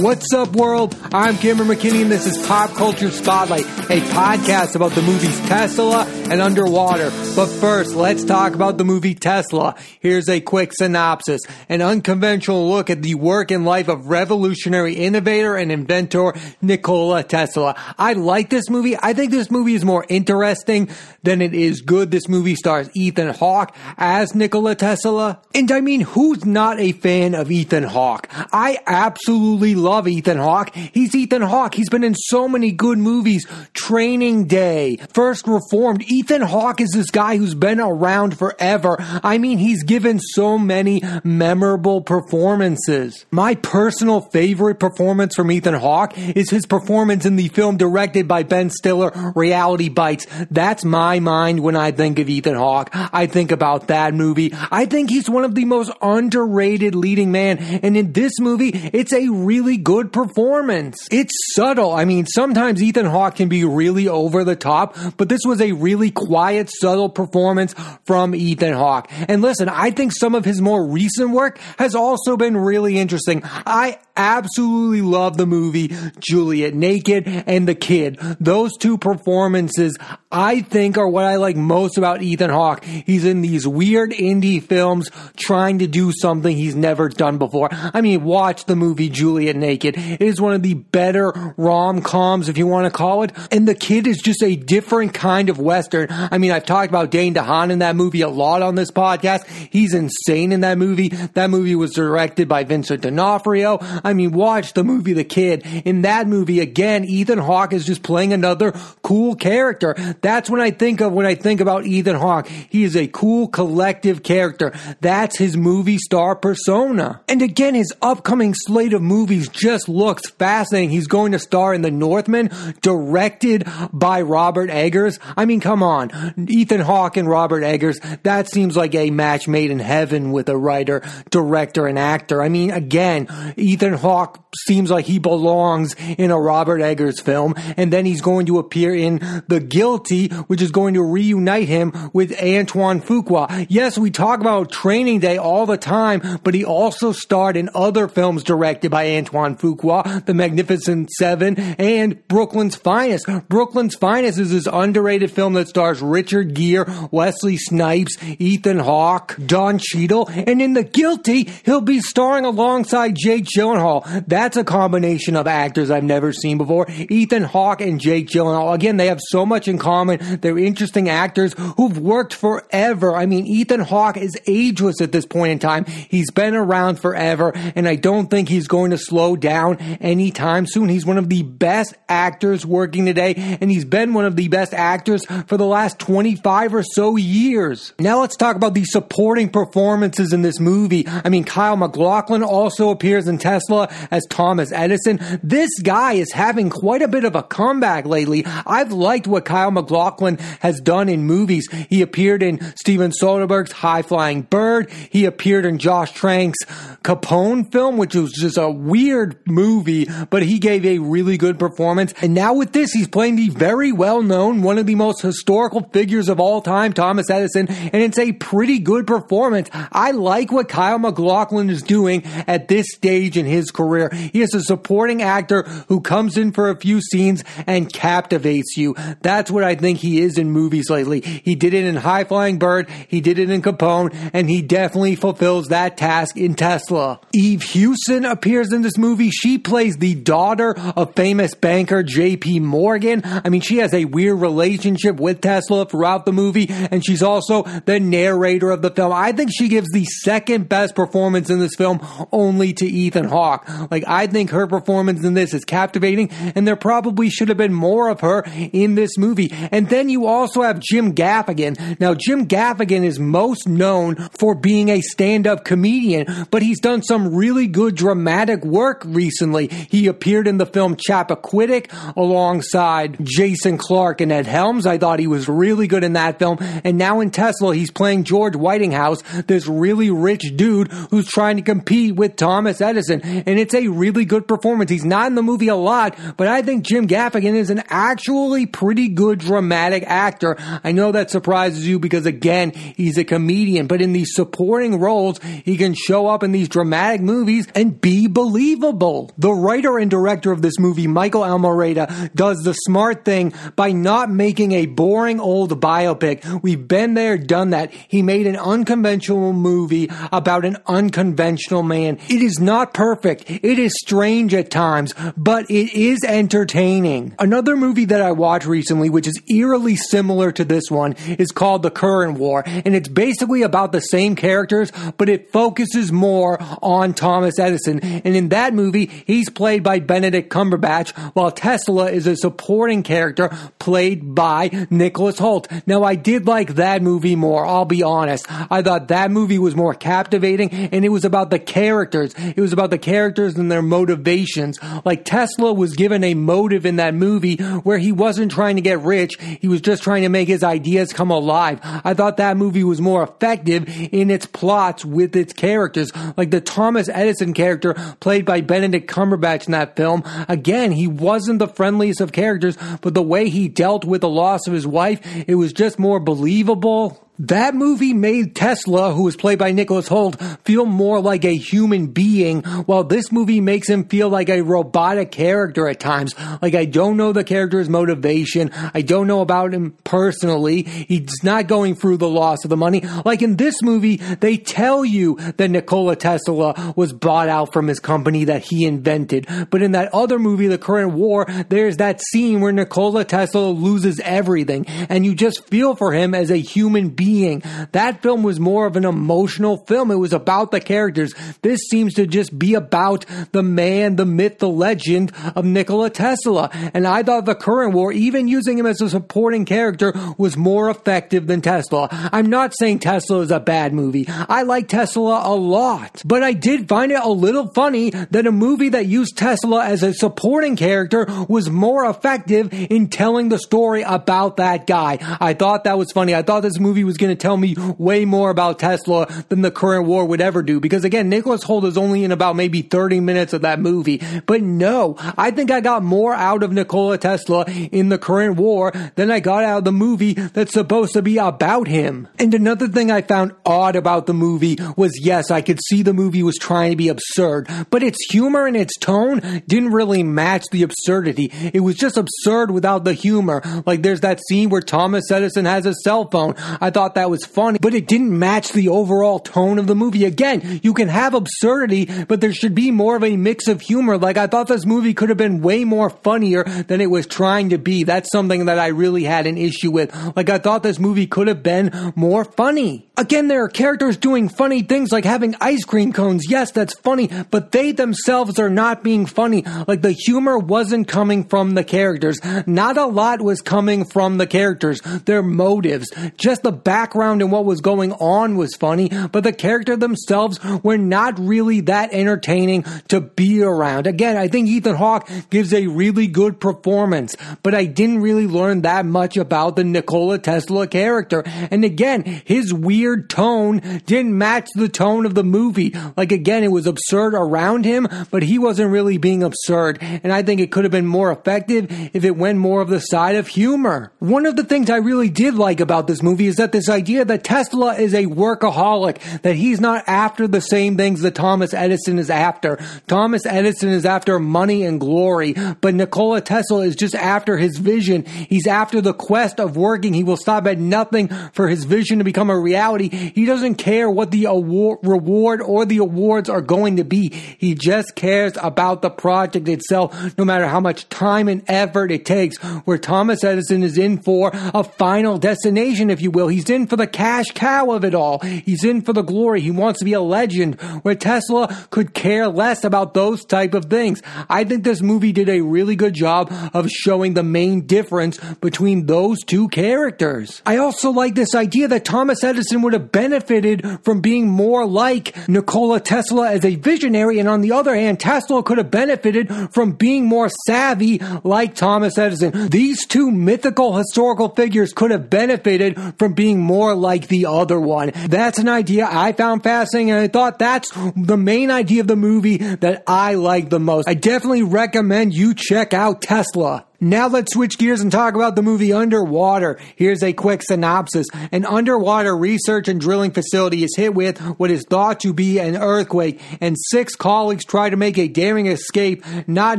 What's up, world? I'm Cameron McKinney, and this is Pop Culture Spotlight, a podcast about the movies Tesla and Underwater. But first, let's talk about the movie Tesla. Here's a quick synopsis an unconventional look at the work and life of revolutionary innovator and inventor Nikola Tesla. I like this movie. I think this movie is more interesting than it is good. This movie stars Ethan Hawke as Nikola Tesla. And I mean, who's not a fan of Ethan Hawke? I absolutely love Ethan Hawke. He's Ethan Hawke. He's been in so many good movies. Training Day, First Reformed. Ethan Hawke is this guy who's been around forever. I mean, he's given so many memorable performances. My personal favorite performance from Ethan Hawke is his performance in the film directed by Ben Stiller, Reality Bites. That's my mind when I think of Ethan Hawke. I think about that movie. I think he's one of the most underrated leading man. And in this movie, it's a really good performance. It's subtle. I mean, sometimes Ethan Hawke can be really over the top, but this was a really quiet, subtle performance from Ethan Hawke. And listen, I think some of his more recent work has also been really interesting. I absolutely love the movie Juliet Naked and The Kid. Those two performances I think are what I like most about Ethan Hawke. He's in these weird indie films trying to do something he's never done before. I mean, watch the movie Juliet Naked. It is one of the better rom-coms, if you want to call it. And The Kid is just a different kind of Western. I mean, I've talked about Dane DeHaan in that movie a lot on this podcast. He's insane in that movie. That movie was directed by Vincent D'Onofrio. I mean, watch the movie The Kid. In that movie, again, Ethan Hawke is just playing another cool character. That's when I think of when I think about Ethan Hawke. He is a cool collective character. That's his movie star persona. And again, his upcoming slate of movies just looks fascinating. He's going to star in The Northman, directed by Robert Eggers. I mean, come on. Ethan Hawke and Robert Eggers, that seems like a match made in heaven with a writer, director, and actor. I mean, again, Ethan Hawke seems like he belongs in a Robert Eggers film, and then he's going to appear in The Guilty, which is going to reunite him with Antoine Fuqua. Yes, we talk about Training Day all the time, but he also starred in other films directed by Antoine Fuqua, The Magnificent Seven, and Brooklyn's Finest. Brooklyn's Finest is this underrated film that stars Richard Gere, Wesley Snipes, Ethan Hawke, Don Cheadle, and in The Guilty, he'll be starring alongside Jake Gyllenhaal. That's a combination of actors I've never seen before. Ethan Hawke and Jake Gyllenhaal. Again, they have so much in common. They're interesting actors who've worked forever. I mean, Ethan Hawke is ageless at this point in time. He's been around forever, and I don't think he's going to slow down anytime soon. He's one of the best actors working today, and he's been one of the best actors for the last 25 or so years. Now let's talk about the supporting performances in this movie. I mean, Kyle MacLachlan also appears in Tesla as Thomas Edison. This guy is having quite a bit of a comeback lately. I've liked what Kyle MacLachlan has done in movies. He appeared in Steven Soderbergh's High Flying Bird. He appeared in Josh Trank's Capone film, which was just a weird movie, but he gave a really good performance. And now with this, he's playing the very well known, one of the most historical figures of all time, Thomas Edison, and it's a pretty good performance. I like what Kyle MacLachlan is doing at this stage in his career. He is a supporting actor who comes in for a few scenes and captivates you. That's what I think he is in movies lately. He did it in High Flying Bird, he did it in Capone, and he definitely fulfills that task in Tesla. Eve Hewson appears in this movie. She plays the daughter of famous banker JP Morgan. I mean, she has a weird relationship with Tesla throughout the movie, and she's also the narrator of the film. I think she gives the second best performance in this film only to Ethan Hawke. Like, I think her performance in this is captivating, and there probably should have been more of her in this movie. And then you also have Jim Gaffigan. Now, Jim Gaffigan is most known for being a stand up comedian, but he's done some really good dramatic work recently. He appeared in the film Chappaquiddick alongside Jason Clarke and Ed Helms. I thought he was really good in that film. And now in Tesla, he's playing George Westinghouse, this really rich dude who's trying to compete with Thomas Edison. And it's a really good performance. He's not in the movie a lot, but I think Jim Gaffigan is an actually pretty good dramatic actor. I know that surprises you because again, he's a comedian, but in these supporting roles, he can show up in these dramatic movies and be believable believable. The writer and director of this movie, Michael Almereyda, does the smart thing by not making a boring old biopic. We've been there, done that. He made an unconventional movie about an unconventional man. It is not perfect. It is strange at times, but it is entertaining. Another movie that I watched recently, which is eerily similar to this one, is called The Current War, and it's basically about the same characters, but it focuses more on Thomas Edison. And in that movie, he's played by Benedict Cumberbatch, while Tesla is a supporting character played by Nicholas Hoult. Now, I did like that movie more, I'll be honest. I thought that movie was more captivating, and it was about the characters. It was about the characters and their motivations. Like Tesla was given a motive in that movie where he wasn't trying to get rich, he was just trying to make his ideas come alive. I thought that movie was more effective in its plots with its characters. Like the Thomas Edison character played by Benedict Cumberbatch in that film. Again, he wasn't the friendliest of characters, but the way he dealt with the loss of his wife, it was just more believable. That movie made Tesla, who was played by Nicholas Hoult, feel more like a human being, while this movie makes him feel like a robotic character at times. Like I don't know the character's motivation. I don't know about him personally. He's not going through the loss of the money. Like in this movie, they tell you that Nikola Tesla was bought out from his company that he invented. But in that other movie, The Current War, there's that scene where Nikola Tesla loses everything and you just feel for him as a human being being. That film was more of an emotional film. It was about the characters. This seems to just be about the man, the myth, the legend of Nikola Tesla. And I thought the current war, even using him as a supporting character, was more effective than Tesla. I'm not saying Tesla is a bad movie. I like Tesla a lot. But I did find it a little funny that a movie that used Tesla as a supporting character was more effective in telling the story about that guy. I thought that was funny. I thought this movie was going to tell me way more about Tesla than the current war would ever do. Because again, Nicholas Hoult is only in about maybe 30 minutes of that movie. But no, I think I got more out of Nikola Tesla in the current war than I got out of the movie that's supposed to be about him. And another thing I found odd about the movie was yes, I could see the movie was trying to be absurd, but its humor and its tone didn't really match the absurdity. It was just absurd without the humor. Like there's that scene where Thomas Edison has a cell phone. I thought thought that was funny, but it didn't match the overall tone of the movie. Again, you can have absurdity, but there should be more of a mix of humor. Like I thought this movie could have been way more funnier than it was trying to be. That's something that I really had an issue with. Like I thought this movie could have been more funny. Again, there are characters doing funny things like having ice cream cones. Yes, that's funny, but they themselves are not being funny. Like the humor wasn't coming from the characters. Not a lot was coming from the characters. Their motives. Just the background and what was going on was funny, but the character themselves were not really that entertaining to be around. Again, I think Ethan Hawke gives a really good performance, but I didn't really learn that much about the Nikola Tesla character. And again, his weird tone didn't match the tone of the movie. Like again, it was absurd around him, but he wasn't really being absurd. And I think it could have been more effective if it went more of the side of humor. One of the things I really did like about this movie is that this idea that Tesla is a workaholic, that he's not after the same things that Thomas Edison is after. Thomas Edison is after money and glory, but Nikola Tesla is just after his vision. He's after the quest of working. He will stop at nothing for his vision to become a reality he doesn't care what the award, reward or the awards are going to be. He just cares about the project itself, no matter how much time and effort it takes. Where Thomas Edison is in for a final destination, if you will. He's in for the cash cow of it all. He's in for the glory. He wants to be a legend. Where Tesla could care less about those type of things. I think this movie did a really good job of showing the main difference between those two characters. I also like this idea that Thomas Edison would have benefited from being more like Nikola Tesla as a visionary. And on the other hand, Tesla could have benefited from being more savvy like Thomas Edison. These two mythical historical figures could have benefited from being more like the other one. That's an idea I found fascinating and I thought that's the main idea of the movie that I like the most. I definitely recommend you check out Tesla. Now let's switch gears and talk about the movie Underwater. Here's a quick synopsis. An underwater research and drilling facility is hit with what is thought to be an earthquake, and six colleagues try to make a daring escape, not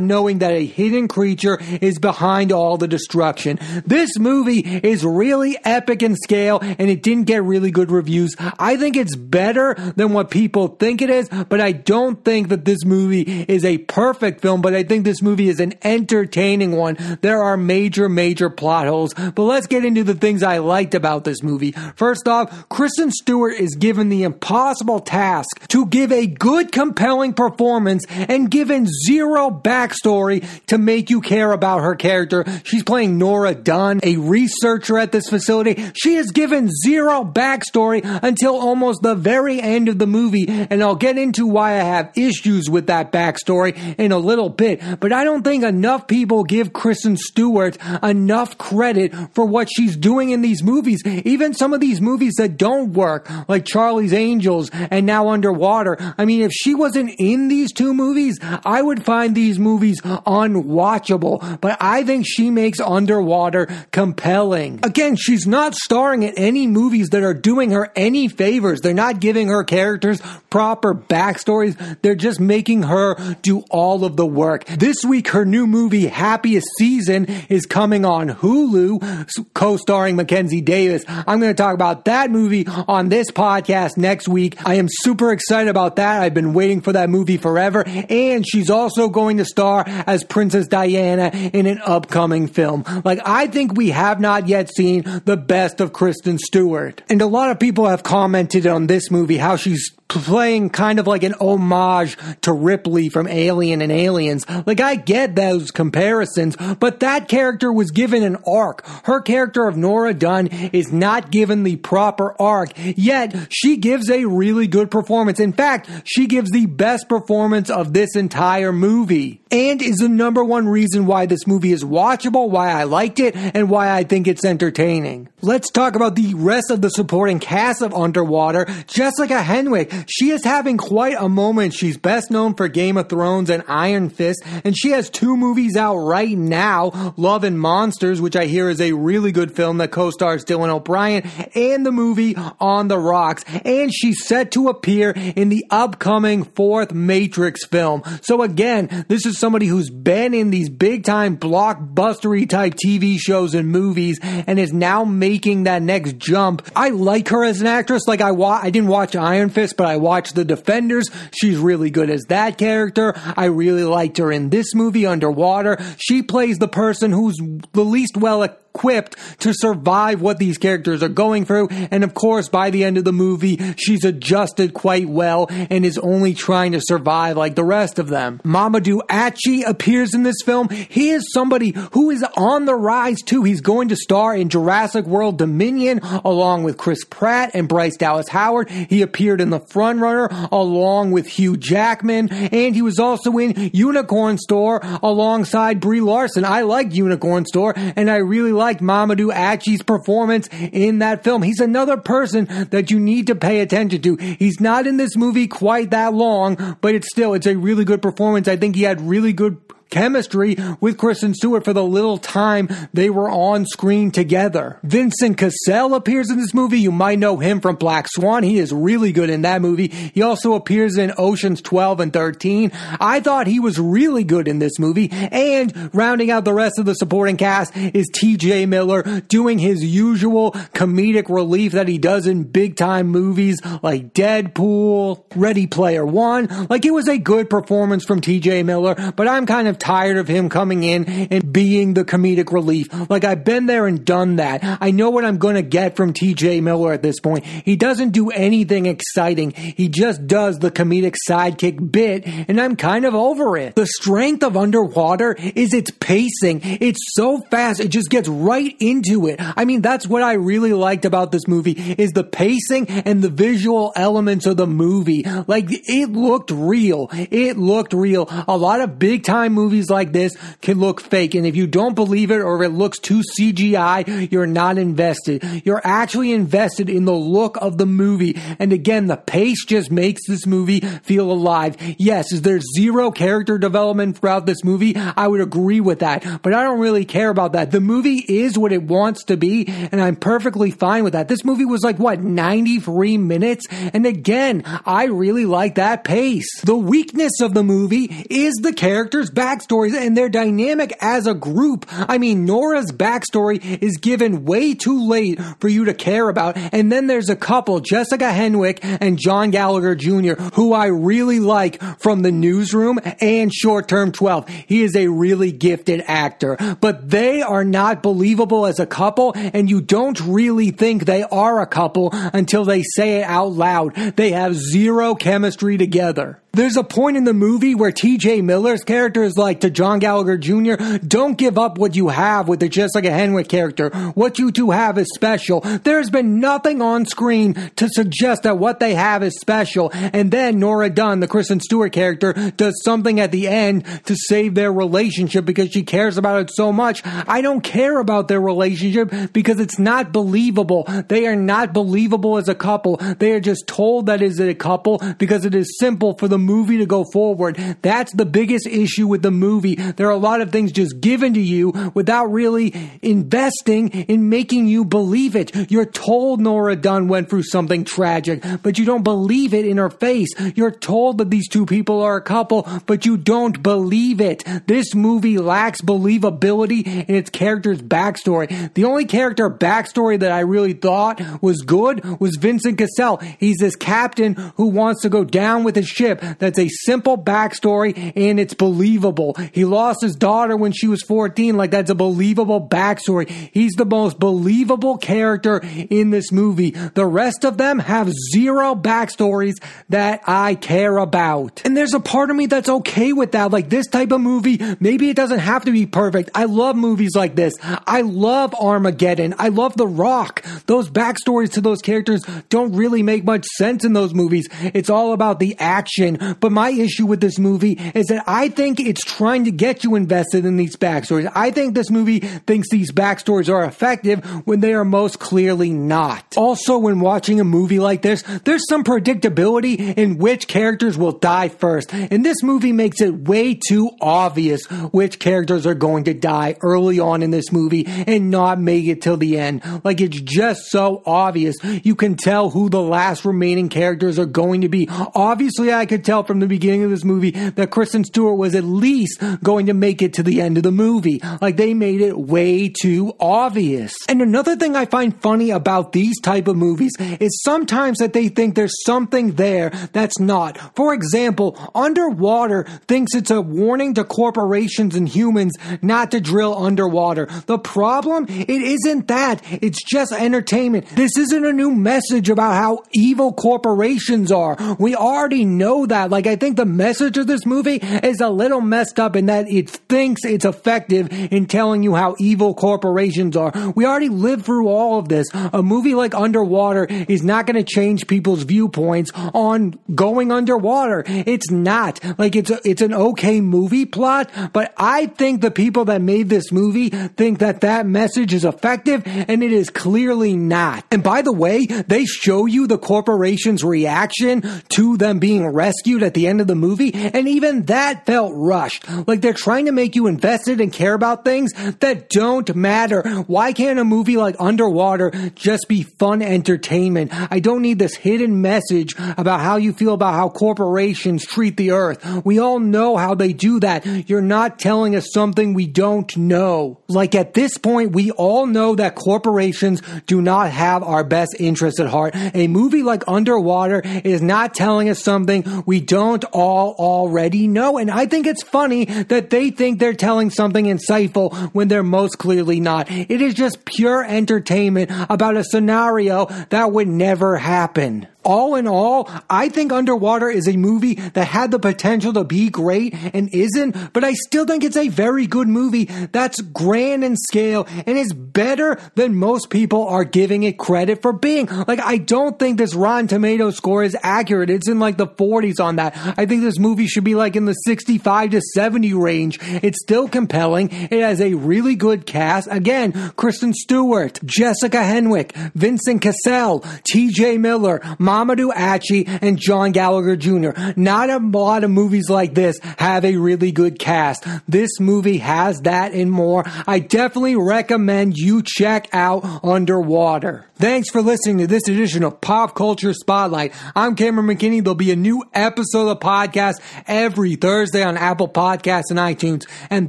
knowing that a hidden creature is behind all the destruction. This movie is really epic in scale, and it didn't get really good reviews. I think it's better than what people think it is, but I don't think that this movie is a perfect film, but I think this movie is an entertaining one there are major, major plot holes, but let's get into the things I liked about this movie. First off, Kristen Stewart is given the impossible task to give a good, compelling performance and given zero backstory to make you care about her character. She's playing Nora Dunn, a researcher at this facility. She is given zero backstory until almost the very end of the movie, and I'll get into why I have issues with that backstory in a little bit, but I don't think enough people give Kristen Kristen Stewart enough credit for what she's doing in these movies. Even some of these movies that don't work, like Charlie's Angels and now Underwater. I mean, if she wasn't in these two movies, I would find these movies unwatchable. But I think she makes Underwater compelling. Again, she's not starring in any movies that are doing her any favors. They're not giving her characters proper backstories. They're just making her do all of the work. This week, her new movie, Happiest Season, season is coming on Hulu, co-starring Mackenzie Davis. I'm going to talk about that movie on this podcast next week. I am super excited about that. I've been waiting for that movie forever. And she's also going to star as Princess Diana in an upcoming film. Like, I think we have not yet seen the best of Kristen Stewart. And a lot of people have commented on this movie how she's playing kind of like an homage to Ripley from Alien and Aliens. Like I get those comparisons, but that character was given an arc. Her character of Nora Dunn is not given the proper arc, yet she gives a really good performance. In fact, she gives the best performance of this entire movie and is the number one reason why this movie is watchable, why I liked it, and why I think it's entertaining. Let's talk about the rest of the supporting cast of Underwater. Jessica Henwick, she is having quite a moment. She's best known for Game of Thrones and Iron Fist, and she has two movies out right now Love and Monsters, which I hear is a really good film that co stars Dylan O'Brien, and the movie On the Rocks. And she's set to appear in the upcoming fourth Matrix film. So, again, this is somebody who's been in these big time blockbustery type TV shows and movies and is now making that next jump. I like her as an actress. Like I wa- I didn't watch Iron Fist, but I watched The Defenders. She's really good as that character. I really liked her in this movie, Underwater. She plays the person who's the least well equipped to survive what these characters are going through. And of course, by the end of the movie, she's adjusted quite well and is only trying to survive like the rest of them. Mamoudou Athie appears in this film. He is somebody who is on the rise too. He's going to star in Jurassic World Dominion along with Chris Pratt and Bryce Dallas Howard. He appeared in The Frontrunner along with Hugh Jackman and he was also in Unicorn Store alongside Brie Larson. I like Unicorn Store and I really liked Mamoudou Athie's performance in that film. He's another person that you need to pay attention to. He's not in this movie quite that long, but it's still, it's a really good performance. I think he had really good chemistry with Kristen Stewart for the little time they were on screen together. Vincent Cassel appears in this movie. You might know him from Black Swan. He is really good in that movie. He also appears in Oceans 12 and 13. I thought he was really good in this movie. And rounding out the rest of the supporting cast is TJ Miller doing his usual comedic relief that he does in big time movies like Deadpool, Ready Player One. Like it was a good performance from TJ Miller, but I'm kind of tired of him coming in and being the comedic relief. Like I've been there and done that. I know what I'm going to get from TJ Miller at this point. He doesn't do anything exciting. He just does the comedic sidekick bit and I'm kind of over it. The strength of Underwater is its pacing. It's so fast. It just gets right into it. I mean, that's what I really liked about this movie is the pacing and the visual elements of the movie. Like it looked real. It looked real. A lot of big time movies movies like this can look fake. And if you don't believe it or it looks too CGI, you're not invested. You're actually invested in the look of the movie. And again, the pace just makes this movie feel alive. Yes, is there zero character development throughout this movie? I would agree with that, but I don't really care about that. The movie is what it wants to be, and I'm perfectly fine with that. This movie was like, what, 93 minutes? And again, I really like that pace. The weakness of the movie is the characters' backstories and their dynamic as a group. I mean, Nora's backstory is given way too late for you to care about, and then there's a couple, Jessica Henwick and John Gallagher Jr., who I really like from the newsroom and short term 12. He is a really gifted actor, but they are not believable as a couple, and you don't really think they are a couple until they say it out loud. They have zero chemistry together. There's a point in the movie where TJ Miller's character is like to John Gallagher Jr., don't give up what you have with the Jessica Henwick character. What you two have is special. There's been nothing on screen to suggest that what they have is special. And then Nora Dunn, the Kristen Stewart character, does something at the end to save their relationship because she cares about it so much. I don't care about their relationship because it's not believable. They are not believable as a couple. They are just told that is a couple because it is simple for the movie to go forward. That's the biggest issue with the movie. There are a lot of things just given to you without really investing in making you believe it. You're told Nora Dunn went through something tragic, but you don't believe it in her face. You're told that these two people are a couple, but you don't believe it. This movie lacks believability in its character's backstory. The only character backstory that I really thought was good was Vincent Cassel. He's this captain who wants to go down with his ship that's a simple backstory and it's believable. He lost his daughter when she was 14. Like that's a believable backstory. He's the most believable character in this movie. The rest of them have zero backstories that I care about. And there's a part of me that's okay with that. Like this type of movie, maybe it doesn't have to be perfect. I love movies like this. I love Armageddon. I love The Rock. Those backstories to those characters don't really make much sense in those movies. It's all about the action but my issue with this movie is that I think it's trying to get you invested in these backstories. I think this movie thinks these backstories are effective when they are most clearly not. Also, when watching a movie like this, there's some predictability in which characters will die first. And this movie makes it way too obvious which characters are going to die early on in this movie and not make it till the end. Like it's just so obvious. You can tell who the last remaining characters are going to be. Obviously, I could tell from the beginning of this movie that Kristen Stewart was at least going to make it to the end of the movie. Like they made it way too obvious. And another thing I find funny about these type of movies is sometimes that they think there's something there that's not. For example, Underwater thinks it's a warning to corporations and humans not to drill underwater. The problem, it isn't that. It's just entertainment. This isn't a new message about how evil corporations are. We already know that. Like, I think the message of this movie is a little messed up in that it thinks it's effective in telling you how evil corporations are. We already lived through all of this. A movie like Underwater is not going to change people's viewpoints on going underwater. It's not. Like, it's a, it's an okay movie plot, but I think the people that made this movie think that that message is effective and it is clearly not. And by the way, they show you the corporation's reaction to them being rescued rescued at the end of the movie, and even that felt rushed. Like they're trying to make you invested and care about things that don't matter. Why can't a movie like Underwater just be fun entertainment? I don't need this hidden message about how you feel about how corporations treat the earth. We all know how they do that. You're not telling us something we don't know. Like at this point, we all know that corporations do not have our best interests at heart. A movie like Underwater is not telling us something we don't all already know. And I think it's funny that they think they're telling something insightful when they're most clearly not. It is just pure entertainment about a scenario that would never happen. All in all, I think Underwater is a movie that had the potential to be great and isn't, but I still think it's a very good movie that's grand in scale and is better than most people are giving it credit for being. Like, I don't think this Rotten Tomato score is accurate. It's in like the 40s on that. I think this movie should be like in the 65 to 70 range. It's still compelling. It has a really good cast. Again, Kristen Stewart, Jessica Henwick, Vincent Cassel, TJ Miller, Mamoudou Athie and John Gallagher Jr. Not a lot of movies like this have a really good cast. This movie has that and more. I definitely recommend you check out Underwater. Thanks for listening to this edition of Pop Culture Spotlight. I'm Cameron McKinney. There'll be a new episode of the podcast every Thursday on Apple Podcasts and iTunes. And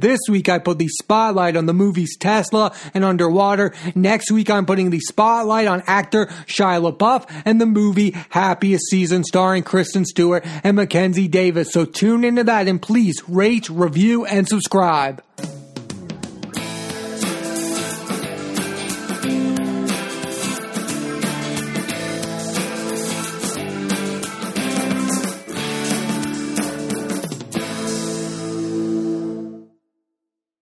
this week I put the spotlight on the movies Tesla and Underwater. Next week I'm putting the spotlight on actor Shia LaBeouf and the movie Happiest Season starring Kristen Stewart and Mackenzie Davis. So tune into that and please rate, review, and subscribe.